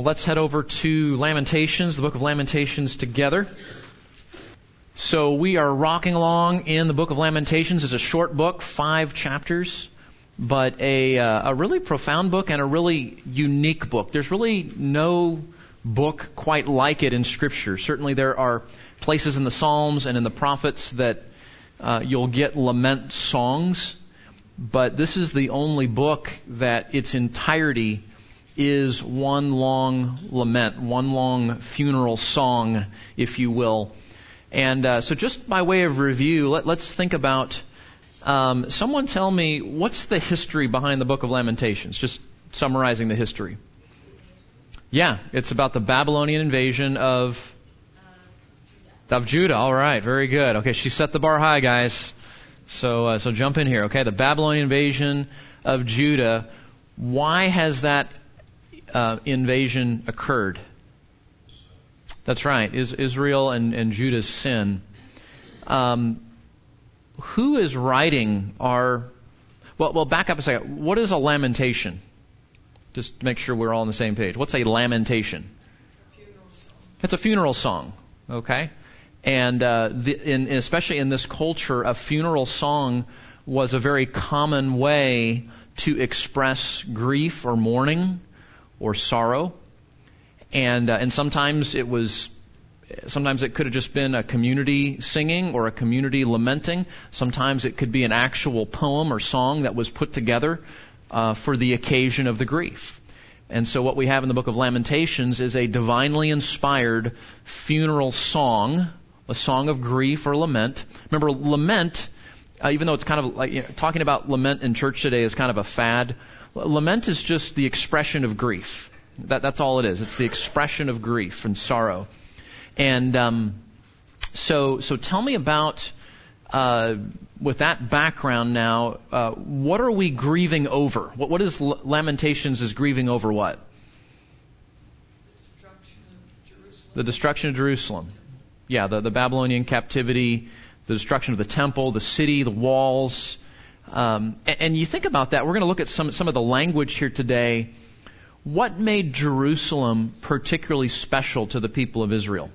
Well, let's head over to Lamentations, the book of Lamentations together. So we are rocking along in the book of Lamentations. It's a short book, five chapters, but a, uh, a really profound book and a really unique book. There's really no book quite like it in Scripture. Certainly there are places in the Psalms and in the prophets that uh, you'll get lament songs, but this is the only book that its entirety is one long lament, one long funeral song, if you will. And uh, so, just by way of review, let, us think about. Um, someone tell me what's the history behind the Book of Lamentations? Just summarizing the history. Yeah, it's about the Babylonian invasion of of Judah. All right, very good. Okay, she set the bar high, guys. So uh, so jump in here. Okay, the Babylonian invasion of Judah. Why has that uh, invasion occurred. That's right, is Israel and, and Judah's sin. Um, who is writing our? Well, well, back up a second. What is a lamentation? Just to make sure we're all on the same page. What's a lamentation? It's a funeral song. Okay, and uh, the, in, especially in this culture, a funeral song was a very common way to express grief or mourning or sorrow. And, uh, and sometimes it was, sometimes it could have just been a community singing or a community lamenting. Sometimes it could be an actual poem or song that was put together uh, for the occasion of the grief. And so what we have in the book of Lamentations is a divinely inspired funeral song, a song of grief or lament. Remember, lament, uh, even though it's kind of like you know, talking about lament in church today is kind of a fad. Lament is just the expression of grief. That, that's all it is. It's the expression of grief and sorrow. And um, so, so tell me about, uh, with that background now, uh, what are we grieving over? What, what is Lamentations is grieving over what? The destruction of Jerusalem. Yeah, the, the Babylonian captivity, the destruction of the temple, the city, the walls, um, and, and you think about that. We're going to look at some some of the language here today. What made Jerusalem particularly special to the people of Israel?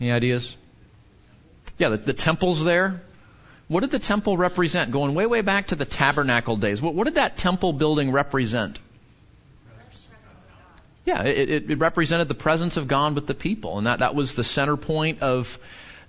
Any ideas? Yeah, the, the temple's there. What did the temple represent? Going way, way back to the tabernacle days. What, what did that temple building represent? Yeah, it, it, represented the presence of God with the people, and that, that was the center point of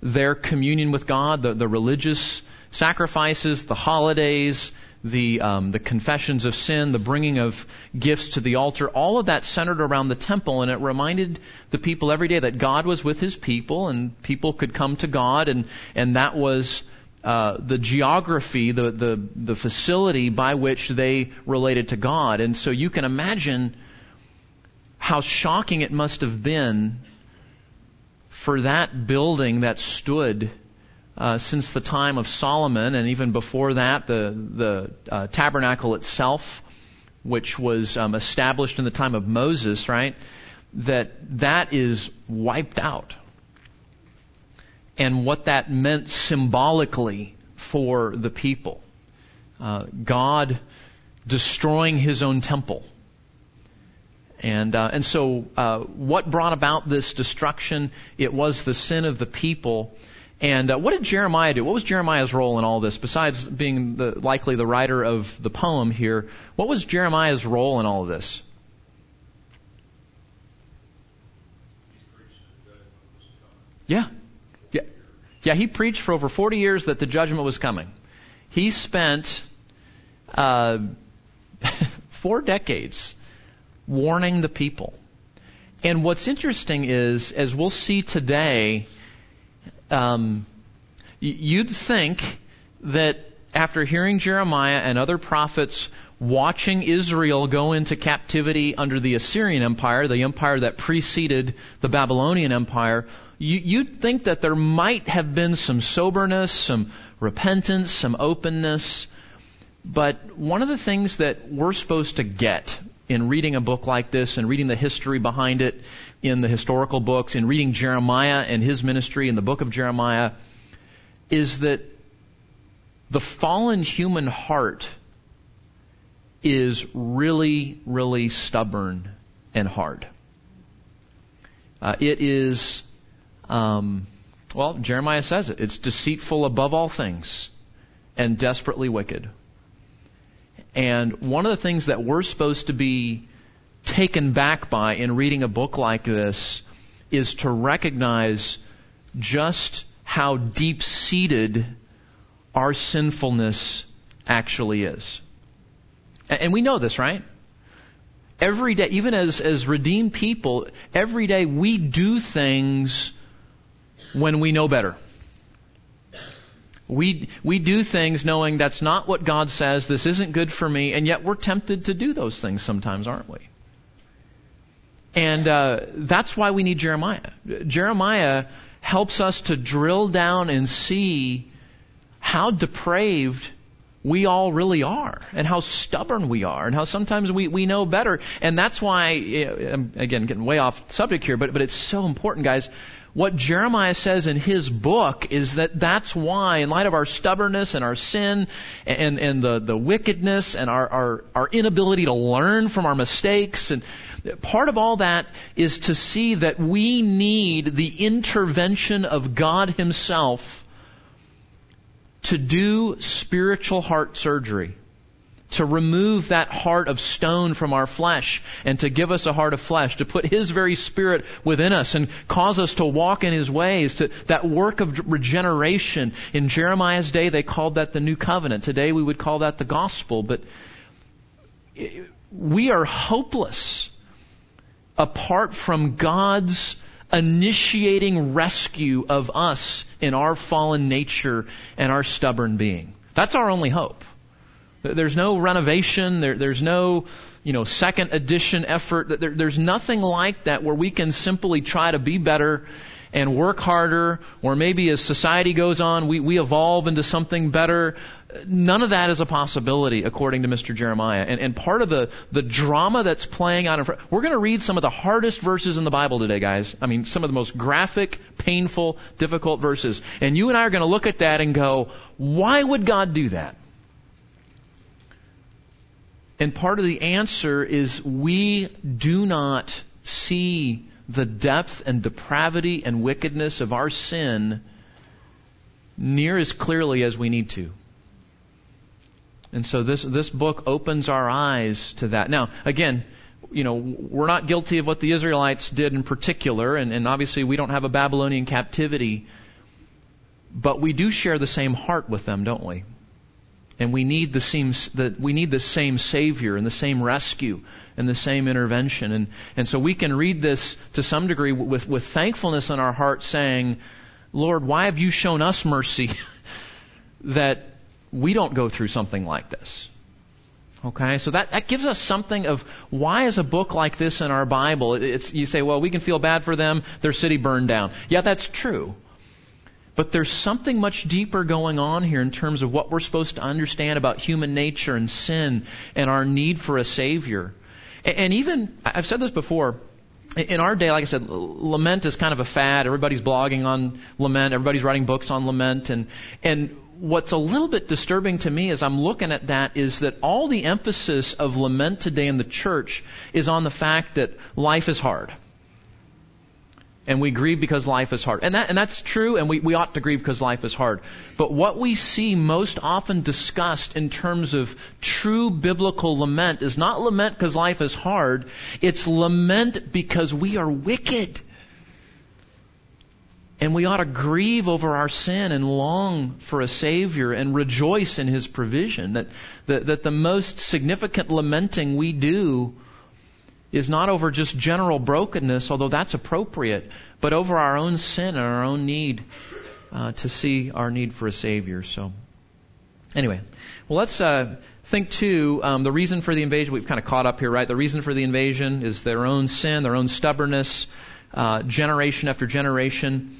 their communion with God, the, the religious sacrifices, the holidays, the um, the confessions of sin, the bringing of gifts to the altar, all of that centered around the temple, and it reminded the people every day that God was with His people, and people could come to God, and and that was uh, the geography, the the the facility by which they related to God, and so you can imagine how shocking it must have been for that building that stood uh, since the time of Solomon, and even before that, the the uh, tabernacle itself, which was um, established in the time of Moses, right? That that is wiped out, and what that meant symbolically for the people, uh, God destroying His own temple and, uh, and so, uh, what brought about this destruction? It was the sin of the people. And uh, what did Jeremiah do? What was Jeremiah's role in all this? Besides being the, likely the writer of the poem here, what was Jeremiah's role in all of this? Yeah. Yeah. Yeah, he preached for over 40 years that the judgment was coming. He spent uh, four decades warning the people. And what's interesting is, as we'll see today, um, you'd think that after hearing Jeremiah and other prophets watching Israel go into captivity under the Assyrian Empire, the empire that preceded the Babylonian Empire, you, would think that there might have been some soberness, some repentance, some openness. But one of the things that we're supposed to get in reading a book like this and reading the history behind it in the historical books, in reading Jeremiah and his ministry in the book of Jeremiah, is that the fallen human heart is really, really stubborn and hard. Uh, it is, um, well, Jeremiah says it. It's deceitful above all things and desperately wicked. And one of the things that we're supposed to be taken back by in reading a book like this is to recognize just how deep seated our sinfulness actually is. And we know this, right? Every day, even as, as redeemed people, every day we do things when we know better. We, we do things knowing that's not what God says, this isn't good for me, and yet we're tempted to do those things sometimes, aren't we? And uh, that's why we need Jeremiah. Jeremiah helps us to drill down and see how depraved we all really are and how stubborn we are and how sometimes we, we know better. And that's why, I'm again, getting way off subject here, but, but it's so important, guys. What Jeremiah says in his book is that that's why, in light of our stubbornness and our sin and, and the, the wickedness and our, our, our inability to learn from our mistakes and part of all that is to see that we need the intervention of God Himself to do spiritual heart surgery to remove that heart of stone from our flesh and to give us a heart of flesh, to put His very Spirit within us and cause us to walk in His ways, to that work of regeneration. In Jeremiah's day, they called that the New Covenant. Today, we would call that the Gospel, but we are hopeless apart from God's initiating rescue of us in our fallen nature and our stubborn being. That's our only hope. There's no renovation. There, there's no, you know, second edition effort. There, there's nothing like that where we can simply try to be better and work harder, or maybe as society goes on, we, we evolve into something better. None of that is a possibility, according to Mr. Jeremiah. And, and part of the, the drama that's playing out in front, we're going to read some of the hardest verses in the Bible today, guys. I mean, some of the most graphic, painful, difficult verses. And you and I are going to look at that and go, why would God do that? And part of the answer is we do not see the depth and depravity and wickedness of our sin near as clearly as we need to. And so this, this book opens our eyes to that. Now, again, you know, we're not guilty of what the Israelites did in particular, and, and obviously we don't have a Babylonian captivity, but we do share the same heart with them, don't we? And we need the same, the, we need the same Savior and the same rescue and the same intervention. And, and so we can read this to some degree with, with thankfulness in our heart saying, Lord, why have you shown us mercy that we don't go through something like this? Okay, so that, that gives us something of why is a book like this in our Bible? It's, you say, well, we can feel bad for them, their city burned down. Yeah, that's true. But there's something much deeper going on here in terms of what we're supposed to understand about human nature and sin and our need for a Savior. And even, I've said this before, in our day, like I said, lament is kind of a fad. Everybody's blogging on lament. Everybody's writing books on lament. And, and what's a little bit disturbing to me as I'm looking at that is that all the emphasis of lament today in the church is on the fact that life is hard and we grieve because life is hard. And that, and that's true, and we, we ought to grieve because life is hard. But what we see most often discussed in terms of true biblical lament is not lament because life is hard, it's lament because we are wicked. And we ought to grieve over our sin and long for a Savior and rejoice in His provision. That, that, that the most significant lamenting we do is not over just general brokenness, although that's appropriate, but over our own sin and our own need uh, to see our need for a Savior. So, anyway, well, let's uh, think too. Um, the reason for the invasion, we've kind of caught up here, right? The reason for the invasion is their own sin, their own stubbornness, uh, generation after generation.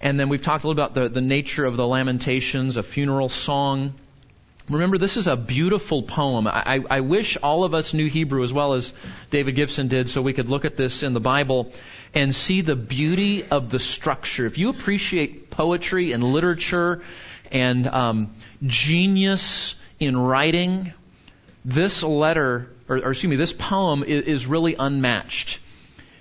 And then we've talked a little about the, the nature of the Lamentations, a funeral song. Remember, this is a beautiful poem. I, I, wish all of us knew Hebrew as well as David Gibson did so we could look at this in the Bible and see the beauty of the structure. If you appreciate poetry and literature and um, genius in writing, this letter, or, or excuse me, this poem is, is really unmatched.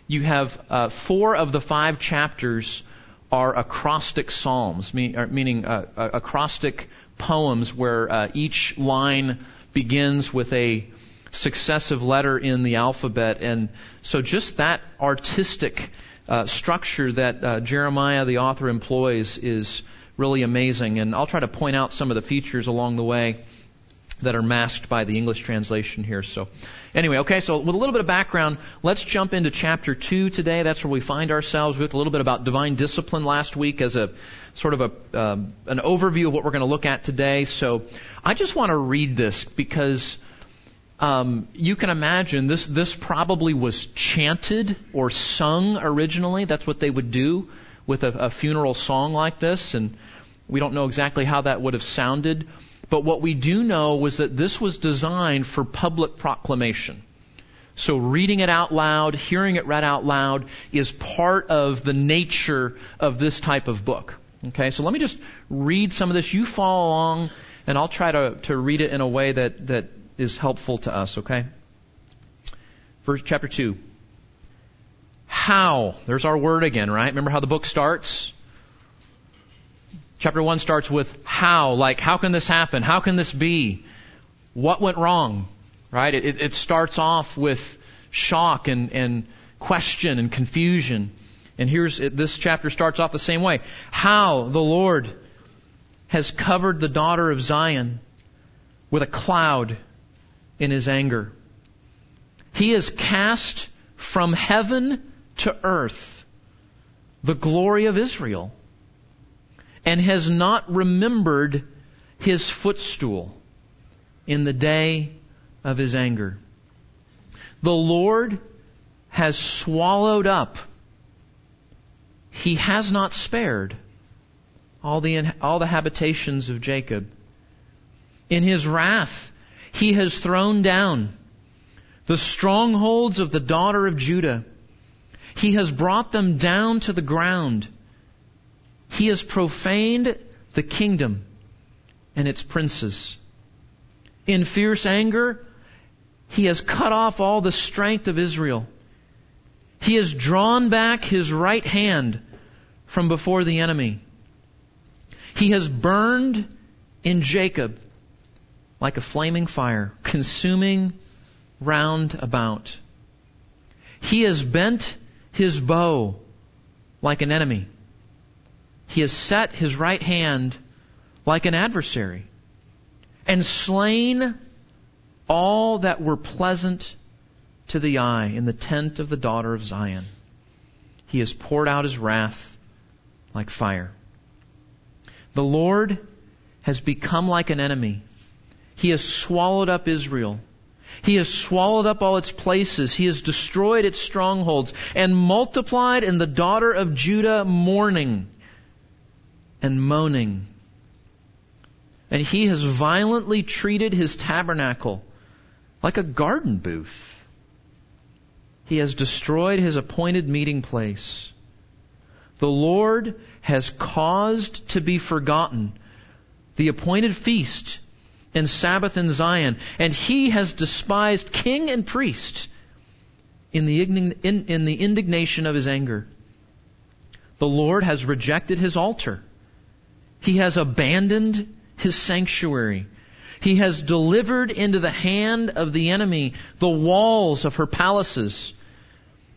You have uh, four of the five chapters are acrostic psalms, mean, meaning uh, acrostic poems where uh, each line begins with a successive letter in the alphabet. And so just that artistic uh, structure that uh, Jeremiah, the author, employs is really amazing. And I'll try to point out some of the features along the way that are masked by the English translation here. So, anyway, okay, so with a little bit of background, let's jump into chapter 2 today. That's where we find ourselves. We looked a little bit about divine discipline last week as a sort of a, um, an overview of what we're going to look at today. So, I just want to read this because um, you can imagine this, this probably was chanted or sung originally. That's what they would do with a, a funeral song like this. And we don't know exactly how that would have sounded. But what we do know was that this was designed for public proclamation. So reading it out loud, hearing it read out loud is part of the nature of this type of book. Okay, so let me just read some of this. You follow along, and I'll try to, to read it in a way that, that is helpful to us, okay? Verse chapter 2. How? There's our word again, right? Remember how the book starts? Chapter 1 starts with how, like, how can this happen? How can this be? What went wrong? Right? It, it starts off with shock and, and question and confusion. And here's, this chapter starts off the same way. How the Lord has covered the daughter of Zion with a cloud in his anger. He has cast from heaven to earth the glory of Israel and has not remembered his footstool in the day of his anger. The Lord has swallowed up. He has not spared all the, all the habitations of Jacob. In his wrath, he has thrown down the strongholds of the daughter of Judah. He has brought them down to the ground. He has profaned the kingdom and its princes. In fierce anger, he has cut off all the strength of Israel. He has drawn back his right hand from before the enemy. He has burned in Jacob like a flaming fire, consuming round about. He has bent his bow like an enemy. He has set his right hand like an adversary and slain all that were pleasant to the eye in the tent of the daughter of Zion. He has poured out his wrath like fire. The Lord has become like an enemy he has swallowed up Israel. He has swallowed up all its places. He has destroyed its strongholds and multiplied in the daughter of Judah mourning and moaning. And he has violently treated his tabernacle like a garden booth. He has destroyed his appointed meeting place. The Lord has caused to be forgotten the appointed feast and Sabbath in Zion, and he has despised king and priest in the, in, in the indignation of his anger. The Lord has rejected his altar. He has abandoned his sanctuary. He has delivered into the hand of the enemy the walls of her palaces.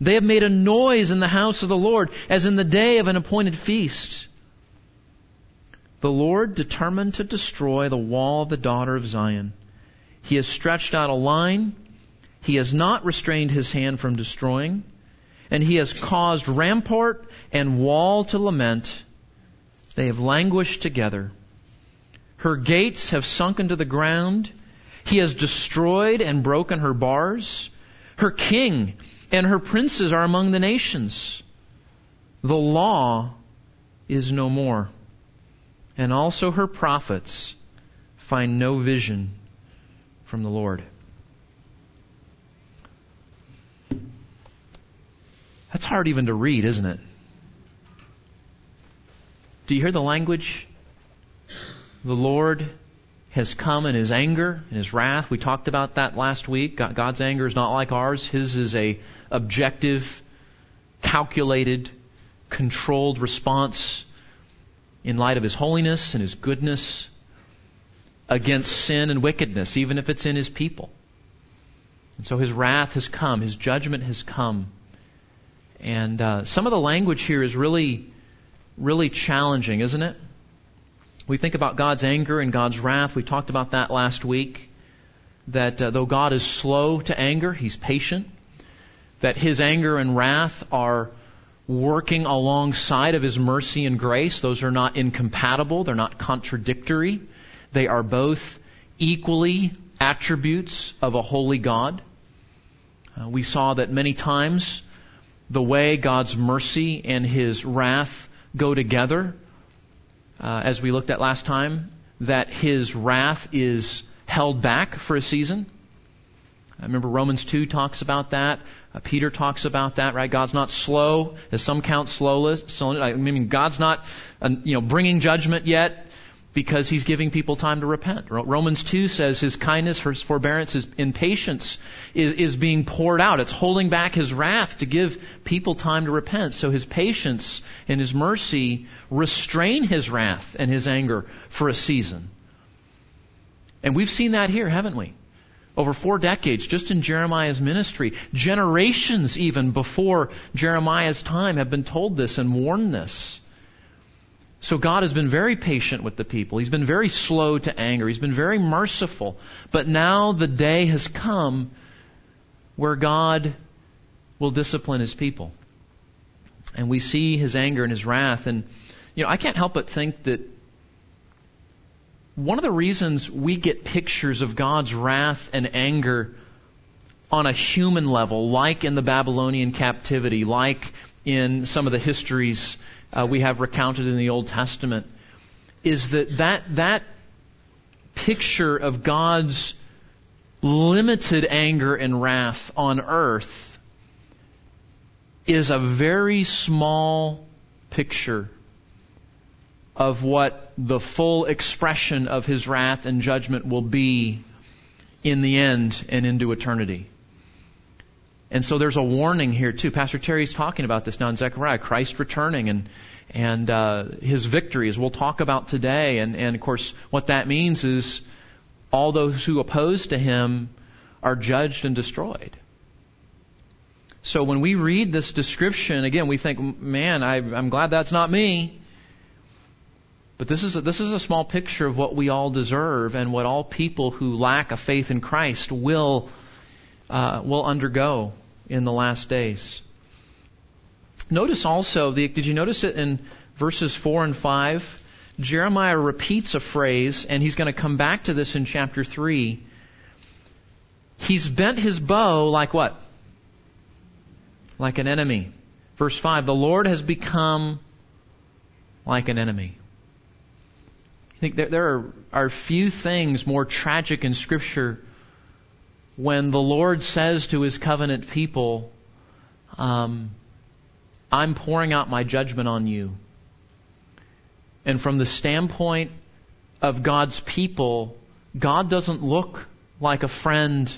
They have made a noise in the house of the Lord as in the day of an appointed feast the Lord determined to destroy the wall of the daughter of Zion. He has stretched out a line. He has not restrained his hand from destroying. And he has caused rampart and wall to lament. They have languished together. Her gates have sunk into the ground. He has destroyed and broken her bars. Her king and her princes are among the nations. The law is no more and also her prophets find no vision from the Lord. That's hard even to read, isn't it? Do you hear the language? The Lord has come in his anger and his wrath. We talked about that last week. God's anger is not like ours. His is a objective, calculated, controlled response in light of his holiness and his goodness against sin and wickedness, even if it's in his people. And so his wrath has come, his judgment has come. And uh, some of the language here is really, really challenging, isn't it? We think about God's anger and God's wrath. We talked about that last week. That uh, though God is slow to anger, He's patient. That His anger and wrath are working alongside of His mercy and grace. Those are not incompatible. They're not contradictory. They are both equally attributes of a holy God. Uh, we saw that many times the way God's mercy and His wrath go together uh, as we looked at last time, that his wrath is held back for a season. I remember Romans 2 talks about that. Uh, Peter talks about that, right? God's not slow, as some count slowness. I mean, God's not, uh, you know, bringing judgment yet because he's giving people time to repent. Romans 2 says his kindness, his forbearance, his impatience is, is being poured out. It's holding back his wrath to give people time to repent. So his patience and his mercy restrain his wrath and his anger for a season. And we've seen that here, haven't we? Over four decades, just in Jeremiah's ministry. Generations even before Jeremiah's time have been told this and warned this. So God has been very patient with the people. He's been very slow to anger. He's been very merciful. But now the day has come where God will discipline his people. And we see his anger and his wrath. And, you know, I can't help but think that one of the reasons we get pictures of God's wrath and anger on a human level, like in the Babylonian captivity, like in some of the histories uh, we have recounted in the Old Testament is that, that that picture of God's limited anger and wrath on earth is a very small picture of what the full expression of his wrath and judgment will be in the end and into eternity. And so there's a warning here too. Pastor Terry's talking about this now in Zechariah, Christ returning and and uh, his victory, as we'll talk about today. And, and of course, what that means is all those who oppose to him are judged and destroyed. So when we read this description, again, we think, man, I, I'm glad that's not me. But this is a, this is a small picture of what we all deserve and what all people who lack a faith in Christ will uh, will undergo in the last days. Notice also, the, did you notice it in verses 4 and 5? Jeremiah repeats a phrase, and he's going to come back to this in chapter 3. He's bent his bow like what? Like an enemy. Verse 5 The Lord has become like an enemy. I think there, there are, are few things more tragic in Scripture when the Lord says to his covenant people, um, I'm pouring out my judgment on you. And from the standpoint of God's people, God doesn't look like a friend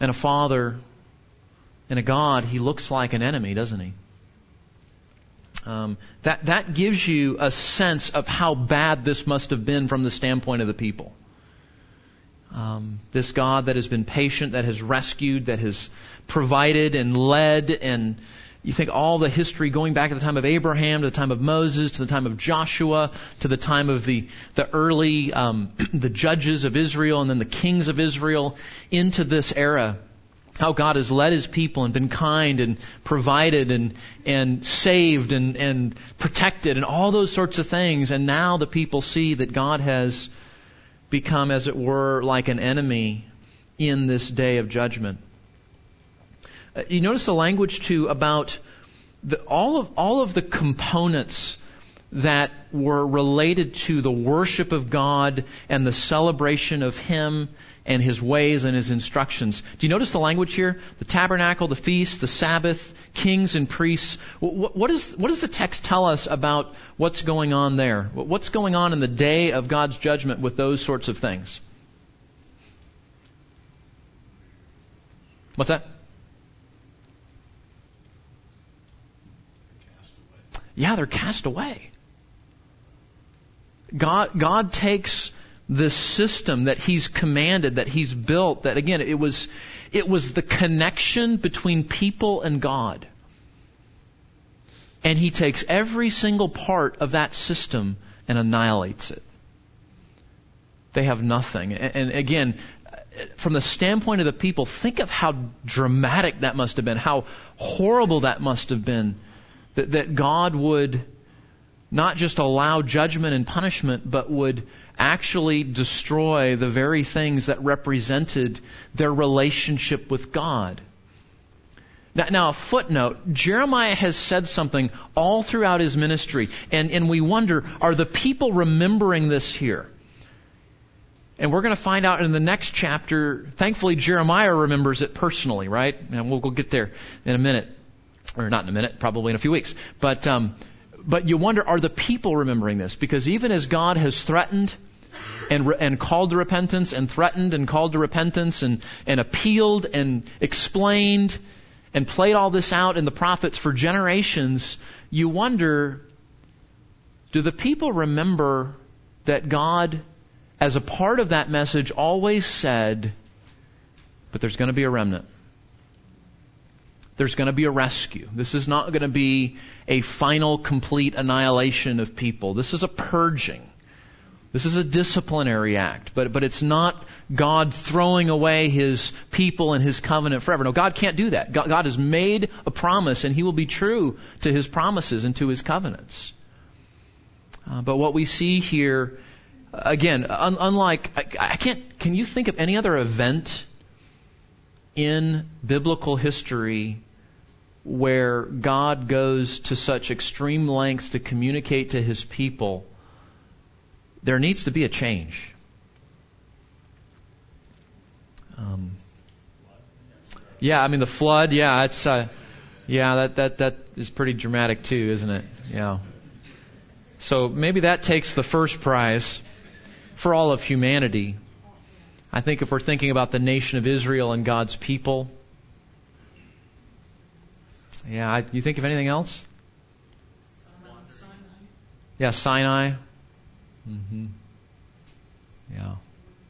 and a father and a God. He looks like an enemy, doesn't he? Um, that that gives you a sense of how bad this must have been from the standpoint of the people. Um, this God that has been patient, that has rescued, that has provided and led and you think all the history going back to the time of Abraham, to the time of Moses, to the time of Joshua, to the time of the the early um, the judges of Israel, and then the kings of Israel, into this era. How God has led His people and been kind and provided and and saved and and protected and all those sorts of things, and now the people see that God has become, as it were, like an enemy in this day of judgment. Uh, you notice the language too about the, all of all of the components that were related to the worship of God and the celebration of Him and his ways and his instructions. Do you notice the language here? The tabernacle, the feast, the Sabbath, kings and priests. What, is, what does the text tell us about what's going on there? What's going on in the day of God's judgment with those sorts of things? What's that? Yeah, they're cast away. God, God takes this system that He's commanded, that He's built, that again, it was, it was the connection between people and God. And He takes every single part of that system and annihilates it. They have nothing. And again, from the standpoint of the people, think of how dramatic that must have been, how horrible that must have been, that, that God would not just allow judgment and punishment, but would actually destroy the very things that represented their relationship with God. Now, now, a footnote, Jeremiah has said something all throughout his ministry, and, and we wonder, are the people remembering this here? And we're going to find out in the next chapter, thankfully Jeremiah remembers it personally, right? And we'll, we'll get there in a minute. Or not in a minute, probably in a few weeks. But, um, but you wonder, are the people remembering this? Because even as God has threatened and, and called to repentance and threatened and called to repentance and, and appealed and explained and played all this out in the prophets for generations, you wonder, do the people remember that God, as a part of that message, always said, but there's going to be a remnant? There's going to be a rescue. This is not going to be a final, complete annihilation of people. This is a purging. This is a disciplinary act, but, but it's not God throwing away His people and His covenant forever. No, God can't do that. God, God has made a promise and He will be true to His promises and to His covenants. Uh, but what we see here, again, un- unlike, I, I can't, can you think of any other event in biblical history where God goes to such extreme lengths to communicate to his people, there needs to be a change. Um, yeah, I mean the flood. Yeah, it's uh, yeah that that that is pretty dramatic too, isn't it? Yeah. So maybe that takes the first prize for all of humanity. I think if we're thinking about the nation of Israel and God's people, yeah, I, you think of anything else? Yeah, Sinai. Mm-hmm. Yeah,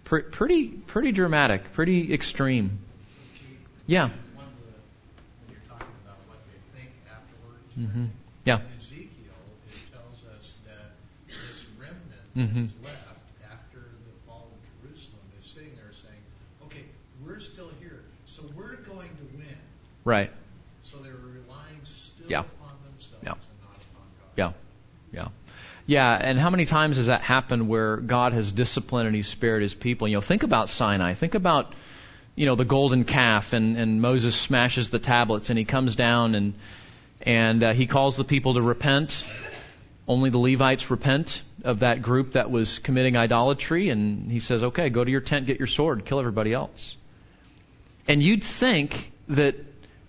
Pre- pretty pretty dramatic, pretty extreme. Yeah. Mm-hmm. Yeah. In Ezekiel, it tells us that this remnant mm-hmm. that's left after the fall of Jerusalem is sitting there saying, "Okay, we're still here, so we're going to win." Right. Yeah. Yeah. Yeah. Yeah. Yeah, and how many times has that happened where God has disciplined and He's spared His people? You know, think about Sinai. Think about, you know, the golden calf, and, and Moses smashes the tablets, and he comes down and and uh, he calls the people to repent. Only the Levites repent of that group that was committing idolatry, and he says, "Okay, go to your tent, get your sword, kill everybody else." And you'd think that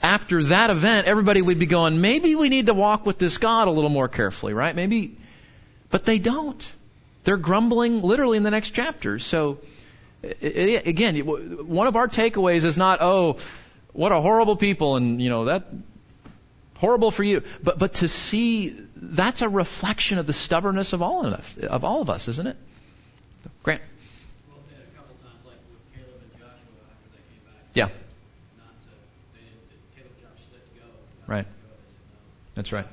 after that event, everybody would be going, maybe we need to walk with this God a little more carefully, right? Maybe, but they don't. They're grumbling literally in the next chapter. So, again, one of our takeaways is not, oh, what a horrible people and, you know, that, horrible for you. But, but to see, that's a reflection of the stubbornness of all of us, of all of us, isn't it? Grant. Well, a couple times, like with Caleb and Joshua after they came back. Yeah. Right. That's right.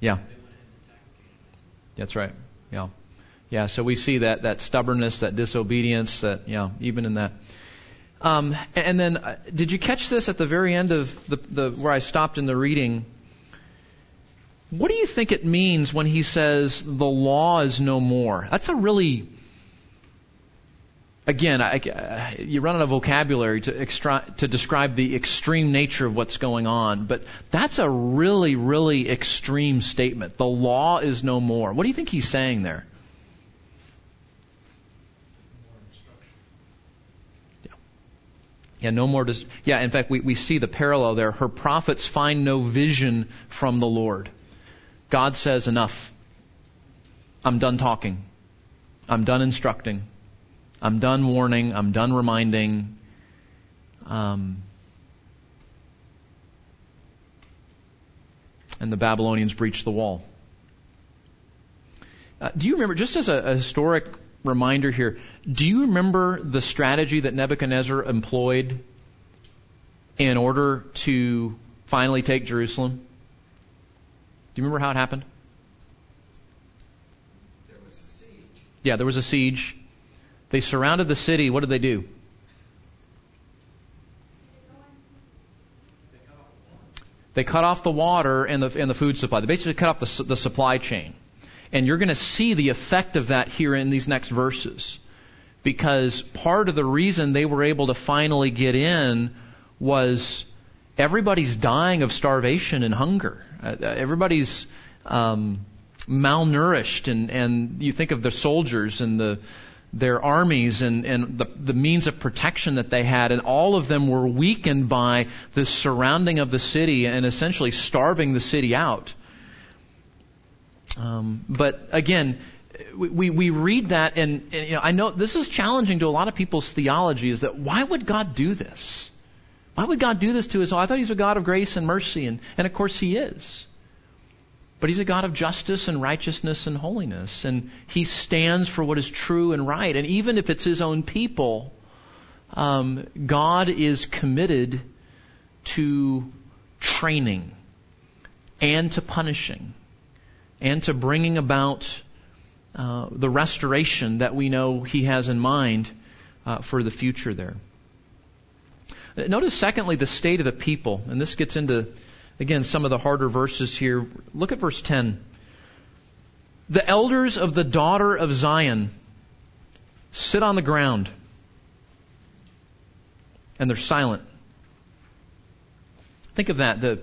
Yeah. That's right. Yeah. Yeah, so we see that, that stubbornness, that disobedience, that, yeah, even in that. Um, and then, uh, did you catch this at the very end of the, the, where I stopped in the reading? What do you think it means when he says the law is no more? That's a really again, I, you run out of vocabulary to, extra, to describe the extreme nature of what's going on, but that's a really, really extreme statement. The law is no more. What do you think he's saying there? Yeah, yeah no more. Dis- yeah, in fact, we, we see the parallel there. Her prophets find no vision from the Lord. God says, Enough. I'm done talking. I'm done instructing. I'm done warning. I'm done reminding. Um, and the Babylonians breached the wall. Uh, do you remember, just as a, a historic reminder here, do you remember the strategy that Nebuchadnezzar employed in order to finally take Jerusalem? Do you remember how it happened? There was a siege. Yeah, there was a siege. They surrounded the city. What did they do? They cut off the water and the, and the food supply. They basically cut off the, the supply chain. And you're going to see the effect of that here in these next verses. Because part of the reason they were able to finally get in was everybody's dying of starvation and hunger. Uh, everybody's um, malnourished, and, and you think of the soldiers and the their armies and, and the, the means of protection that they had, and all of them were weakened by the surrounding of the city and essentially starving the city out. Um, but again, we, we read that, and, and, you know, I know this is challenging to a lot of people's theology. Is that why would God do this? Why would God do this to us? Oh, I thought He's a God of grace and mercy, and, and of course He is. But He's a God of justice and righteousness and holiness, and He stands for what is true and right. And even if it's His own people, um, God is committed to training and to punishing and to bringing about uh, the restoration that we know He has in mind uh, for the future there. Notice, secondly, the state of the people. And this gets into, again, some of the harder verses here. Look at verse 10. The elders of the daughter of Zion sit on the ground, and they're silent. Think of that. The,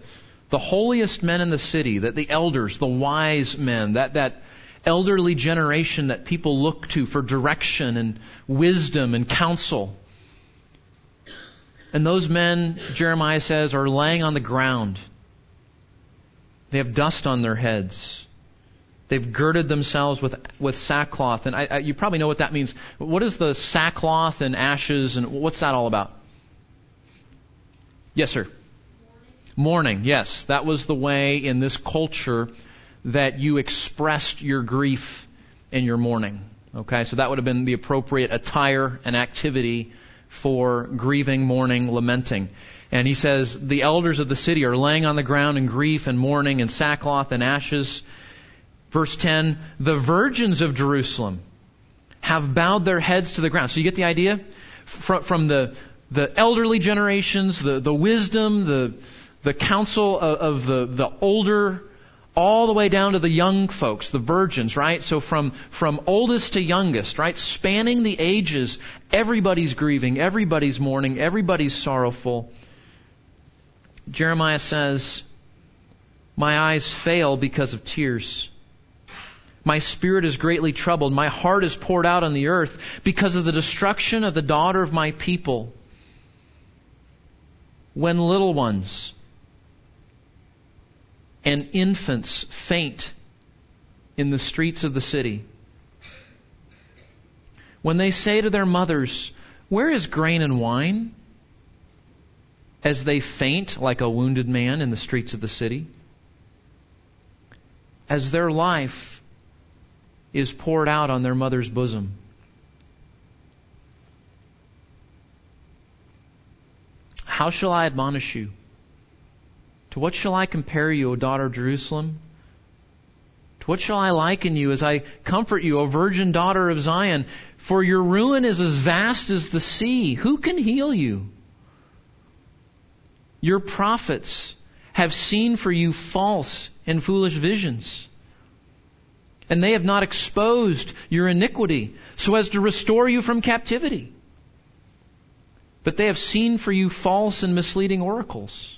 the holiest men in the city, that the elders, the wise men, that, that elderly generation that people look to for direction and wisdom and counsel. And those men, Jeremiah says, are laying on the ground. They have dust on their heads. They've girded themselves with, with sackcloth. And I, I, you probably know what that means. What is the sackcloth and ashes and what's that all about? Yes, sir. Mourning, yes. That was the way in this culture that you expressed your grief and your mourning. Okay, so that would have been the appropriate attire and activity for grieving, mourning, lamenting. And he says, the elders of the city are laying on the ground in grief and mourning and sackcloth and ashes. Verse 10, the virgins of Jerusalem have bowed their heads to the ground. So you get the idea? From, from the, the elderly generations, the, the wisdom, the, the counsel of, of the, the older all the way down to the young folks, the virgins, right? So from, from oldest to youngest, right? Spanning the ages, everybody's grieving, everybody's mourning, everybody's sorrowful. Jeremiah says, My eyes fail because of tears. My spirit is greatly troubled. My heart is poured out on the earth because of the destruction of the daughter of my people. When little ones, and infants faint in the streets of the city. When they say to their mothers, Where is grain and wine? As they faint like a wounded man in the streets of the city. As their life is poured out on their mother's bosom. How shall I admonish you? To what shall I compare you, O daughter of Jerusalem? To what shall I liken you as I comfort you, O virgin daughter of Zion? For your ruin is as vast as the sea. Who can heal you? Your prophets have seen for you false and foolish visions. And they have not exposed your iniquity so as to restore you from captivity. But they have seen for you false and misleading oracles.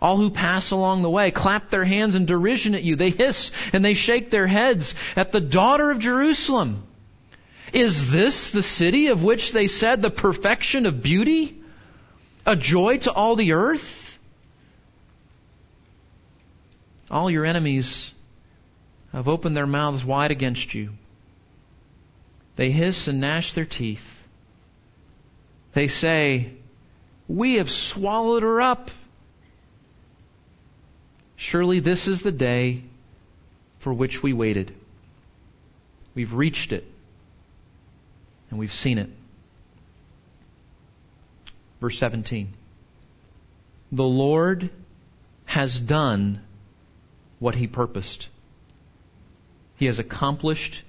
All who pass along the way clap their hands in derision at you. They hiss and they shake their heads at the daughter of Jerusalem. Is this the city of which they said the perfection of beauty? A joy to all the earth? All your enemies have opened their mouths wide against you. They hiss and gnash their teeth. They say, We have swallowed her up. Surely this is the day for which we waited. We've reached it, and we've seen it. Verse 17 The Lord has done what he purposed. He has accomplished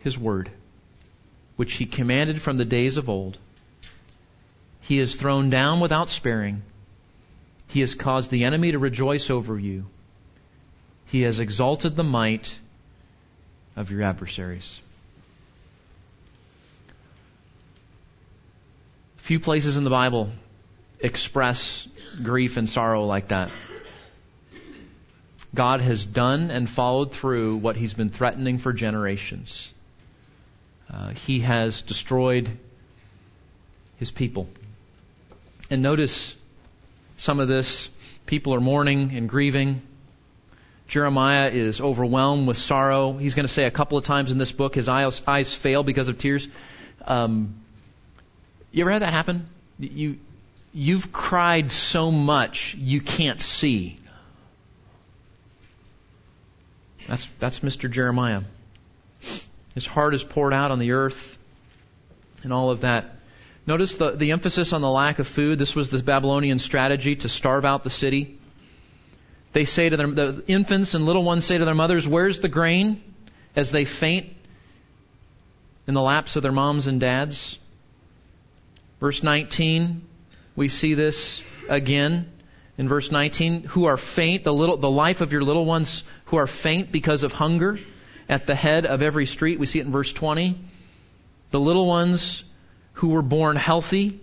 his word, which he commanded from the days of old. He is thrown down without sparing. He has caused the enemy to rejoice over you. He has exalted the might of your adversaries. Few places in the Bible express grief and sorrow like that. God has done and followed through what he's been threatening for generations. Uh, he has destroyed his people. And notice some of this. People are mourning and grieving. Jeremiah is overwhelmed with sorrow. He's going to say a couple of times in this book his eyes, eyes fail because of tears. Um, you ever had that happen? You, you've cried so much you can't see. That's, that's Mr. Jeremiah. His heart is poured out on the earth and all of that. Notice the, the emphasis on the lack of food. This was the Babylonian strategy to starve out the city. They say to them, the infants and little ones say to their mothers, Where's the grain? as they faint in the laps of their moms and dads. Verse 19, we see this again in verse 19, who are faint, the little, the life of your little ones who are faint because of hunger at the head of every street. We see it in verse 20. The little ones who were born healthy.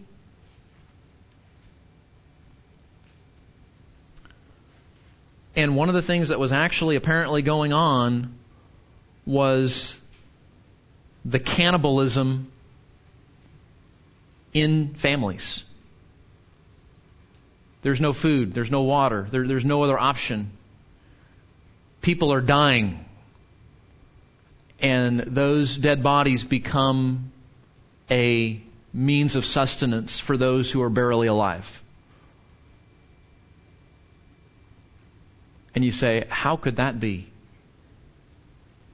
And one of the things that was actually apparently going on was the cannibalism in families. There's no food, there's no water, there, there's no other option. People are dying. And those dead bodies become a means of sustenance for those who are barely alive. And you say, how could that be?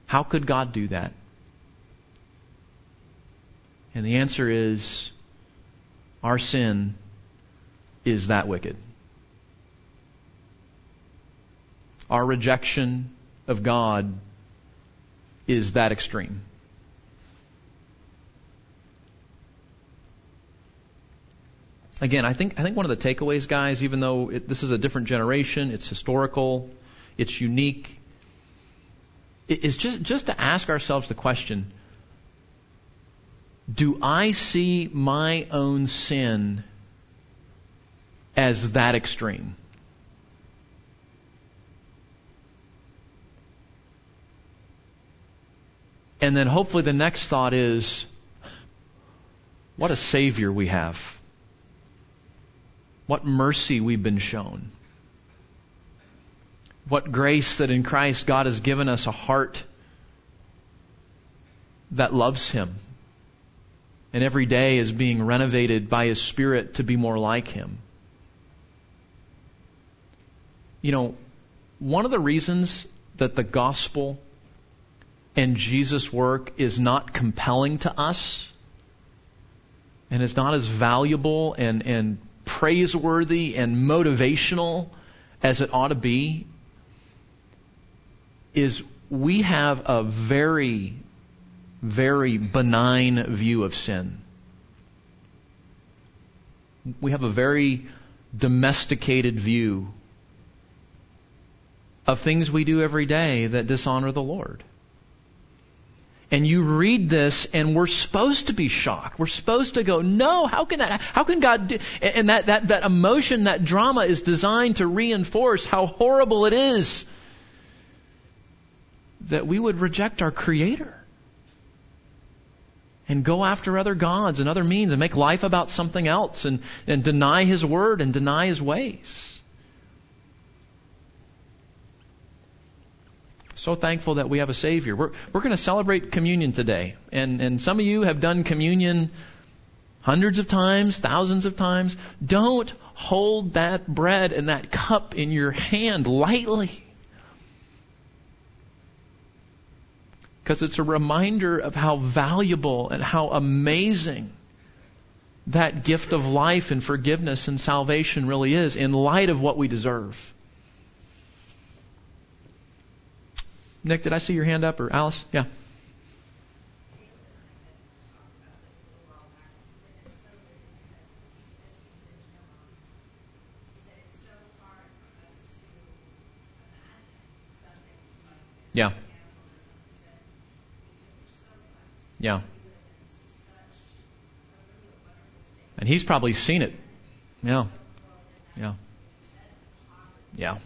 How could God do that? And the answer is our sin is that wicked. Our rejection of God is that extreme. again, I think I think one of the takeaways, guys, even though it, this is a different generation, it's historical, it's unique, is just just to ask ourselves the question: Do I see my own sin as that extreme? And then hopefully the next thought is, what a Savior we have. What mercy we've been shown. What grace that in Christ God has given us a heart that loves Him. And every day is being renovated by His Spirit to be more like Him. You know, one of the reasons that the gospel and Jesus' work is not compelling to us and is not as valuable and, and praiseworthy and motivational as it ought to be is we have a very, very benign view of sin. We have a very domesticated view of things we do every day that dishonor the Lord and you read this and we're supposed to be shocked. We're supposed to go, no, how can that, how can God do, and that, that, that emotion, that drama is designed to reinforce how horrible it is that we would reject our Creator. And go after other gods and other means and make life about something else and, and deny his word and deny his ways. So thankful that we have a Savior. We're, we're going to celebrate communion today. And, and some of you have done communion hundreds of times, thousands of times. Don't hold that bread and that cup in your hand lightly. Because it's a reminder of how valuable and how amazing that gift of life and forgiveness and salvation really is in light of what we deserve. Nick, did I see your hand up or Alice? Yeah. Yeah. Yeah. And he's probably seen it. Yeah. Yeah. Yeah.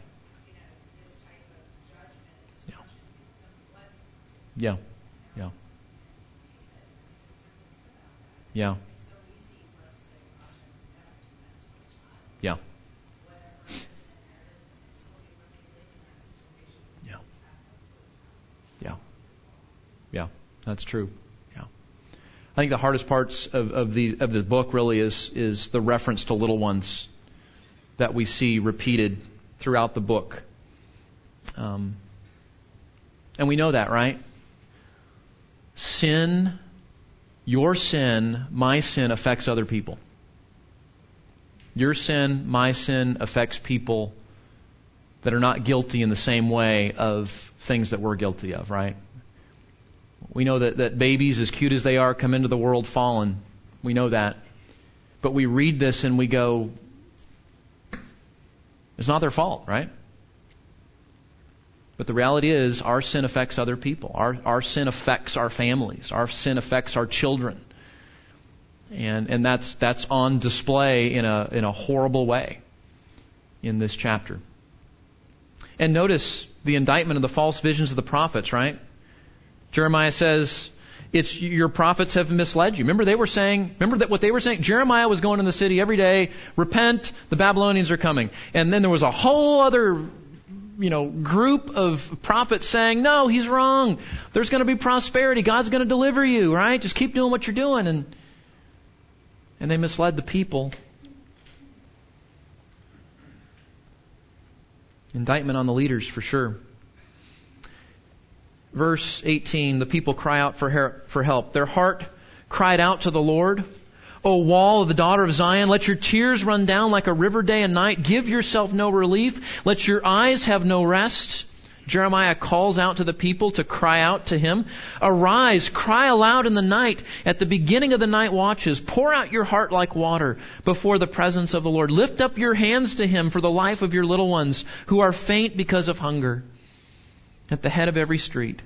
Yeah. Yeah. Yeah. Yeah. Yeah. Yeah. Yeah. That's true. I think the hardest parts of, of the of the book really is is the reference to little ones that we see repeated throughout the book. Um, and we know that, right? sin, your sin, my sin affects other people. Your sin, my sin affects people that are not guilty in the same way of things that we're guilty of, right? We know that, that babies, as cute as they are, come into the world fallen. We know that. But we read this and we go, it's not their fault, right? But the reality is, our sin affects other people. Our, our sin affects our families. Our sin affects our children. And, and that's, that's on display in a, in a horrible way in this chapter. And notice the indictment of the false visions of the prophets, right? Jeremiah says, it's your prophets have misled you. Remember they were saying, remember that what they were saying? Jeremiah was going in the city every day, repent, the Babylonians are coming. And then there was a whole other you know, group of prophets saying, no, he's wrong. There's going to be prosperity. God's going to deliver you, right? Just keep doing what you're doing. And, and they misled the people. Indictment on the leaders, for sure. Verse 18, the people cry out for, for help. Their heart cried out to the Lord. O wall of the daughter of Zion, let your tears run down like a river day and night. Give yourself no relief. Let your eyes have no rest. Jeremiah calls out to the people to cry out to him. Arise, cry aloud in the night, at the beginning of the night watches. Pour out your heart like water before the presence of the Lord. Lift up your hands to him for the life of your little ones who are faint because of hunger. At the head of every street.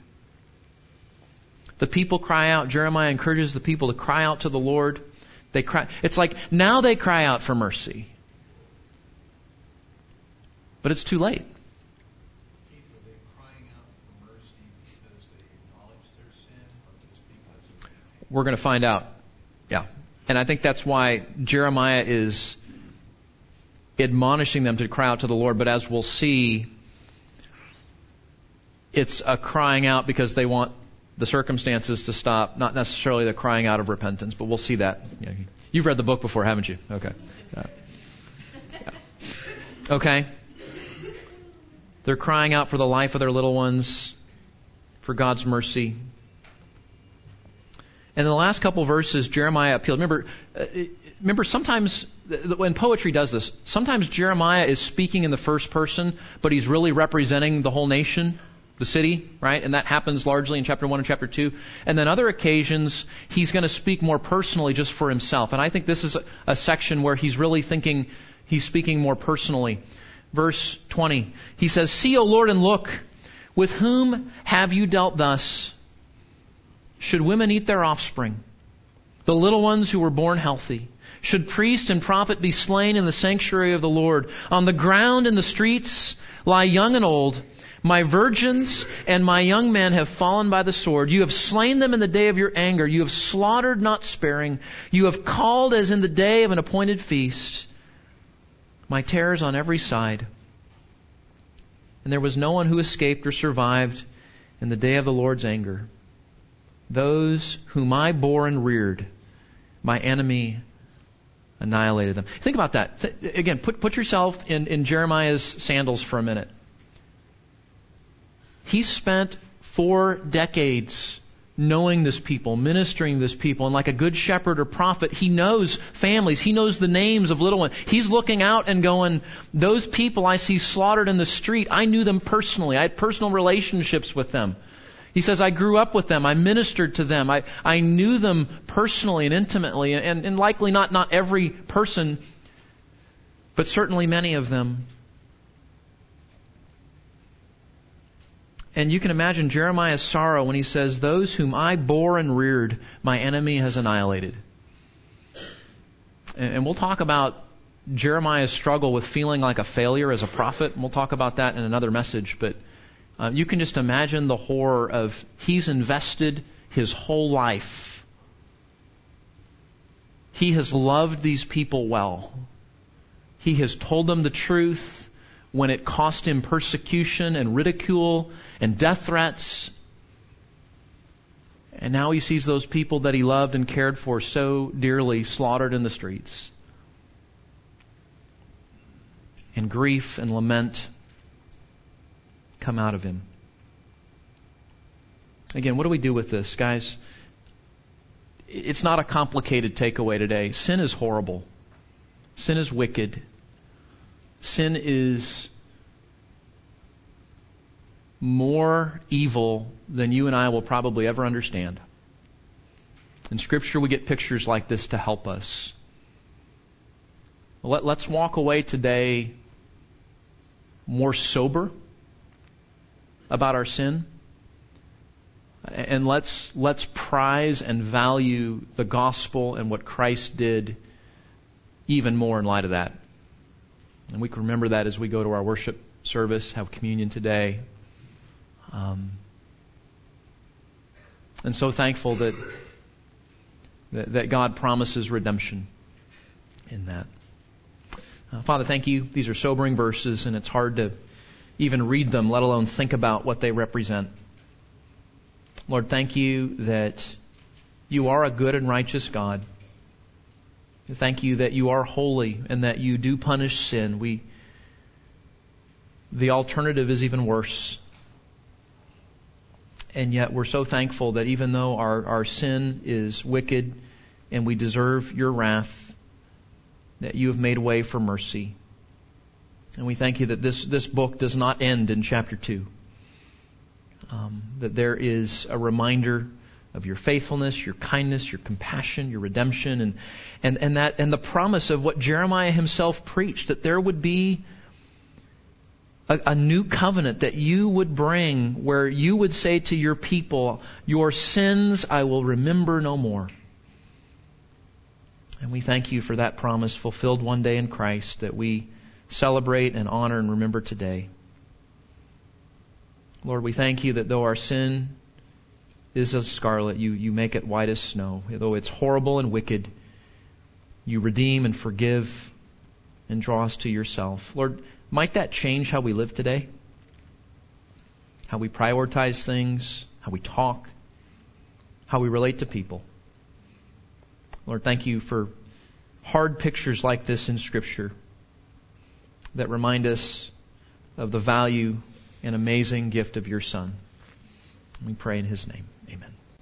The people cry out. Jeremiah encourages the people to cry out to the Lord. They cry. It's like now they cry out for mercy. But it's too late. We're going to find out. Yeah. And I think that's why Jeremiah is admonishing them to cry out to the Lord, but as we'll see, it's a crying out because they want the circumstances to stop, not necessarily the crying out of repentance, but we'll see that. You've read the book before, haven't you? Okay. Yeah. Okay. They're crying out for the life of their little ones, for God's mercy. And in the last couple verses, Jeremiah appealed. Remember, uh, remember sometimes when poetry does this, sometimes Jeremiah is speaking in the first person, but he's really representing the whole nation the city, right? And that happens largely in chapter 1 and chapter 2. And then other occasions, he's going to speak more personally just for himself. And I think this is a, a, section where he's really thinking, he's speaking more personally. Verse 20, he says, See, O Lord, and look, with whom have you dealt thus? Should women eat their offspring? The little ones who were born healthy? Should priest and prophet be slain in the sanctuary of the Lord? On the ground in the streets lie young and old My virgins and my young men have fallen by the sword. You have slain them in the day of your anger. You have slaughtered not sparing. You have called as in the day of an appointed feast. My terrors on every side. And there was no one who escaped or survived in the day of the Lord's anger. Those whom I bore and reared, my enemy annihilated them. Think about that. Th- again, put, put yourself in, in Jeremiah's sandals for a minute. He spent four decades knowing this people, ministering this people, and like a good shepherd or prophet, he knows families, he knows the names of little ones. He's looking out and going, those people I see slaughtered in the street, I knew them personally. I had personal relationships with them. He says, I grew up with them. I ministered to them. I, I knew them personally and intimately, and, and likely not, not every person, but certainly many of them. And you can imagine Jeremiah's sorrow when he says, Those whom I bore and reared, my enemy has annihilated. And, we'll talk about Jeremiah's struggle with feeling like a failure as a prophet, and we'll talk about that in another message. But uh, you can just imagine the horror of he's invested his whole life. He has loved these people well. He has told them the truth when it cost him persecution and ridicule and death threats. And now he sees those people that he loved and cared for so dearly slaughtered in the streets. And grief and lament come out of him. Again, what do we do with this, guys? It's not a complicated takeaway today. Sin is horrible. Sin is wicked. Sin is more evil than you and I will probably ever understand. In Scripture, we get pictures like this to help us. Let, us walk away today more sober about our sin. And let's, let's prize and value the gospel and what Christ did even more in light of that. And we can remember that as we go to our worship service, have communion today. Um, and so thankful that, that, that God promises redemption in that. Uh, Father, thank you. These are sobering verses, and it's hard to even read them, let alone think about what they represent. Lord, thank you that you are a good and righteous God. Thank you that you are holy and that you do punish sin. We, the alternative is even worse. And yet we're so thankful that even though our, our sin is wicked and we deserve your wrath, that you have made way for mercy. And we thank you that this, this book does not end in chapter 2. Um, that there is a reminder of your faithfulness, your kindness, your compassion, your redemption, and, and, and that, and the promise of what Jeremiah himself preached, that there would be a, a new covenant that you would bring where you would say to your people, your sins I will remember no more. And we thank you for that promise fulfilled one day in Christ that we celebrate and honor and remember today. Lord, we thank you that though our sin is as scarlet, you, you make it white as snow. Though it's horrible and wicked, you redeem and forgive and draw us to yourself. Lord, might that change how we live today? How we prioritize things, how we talk, how we relate to people. Lord, thank you for hard pictures like this in Scripture that remind us of the value and amazing gift of your Son. We pray in His name.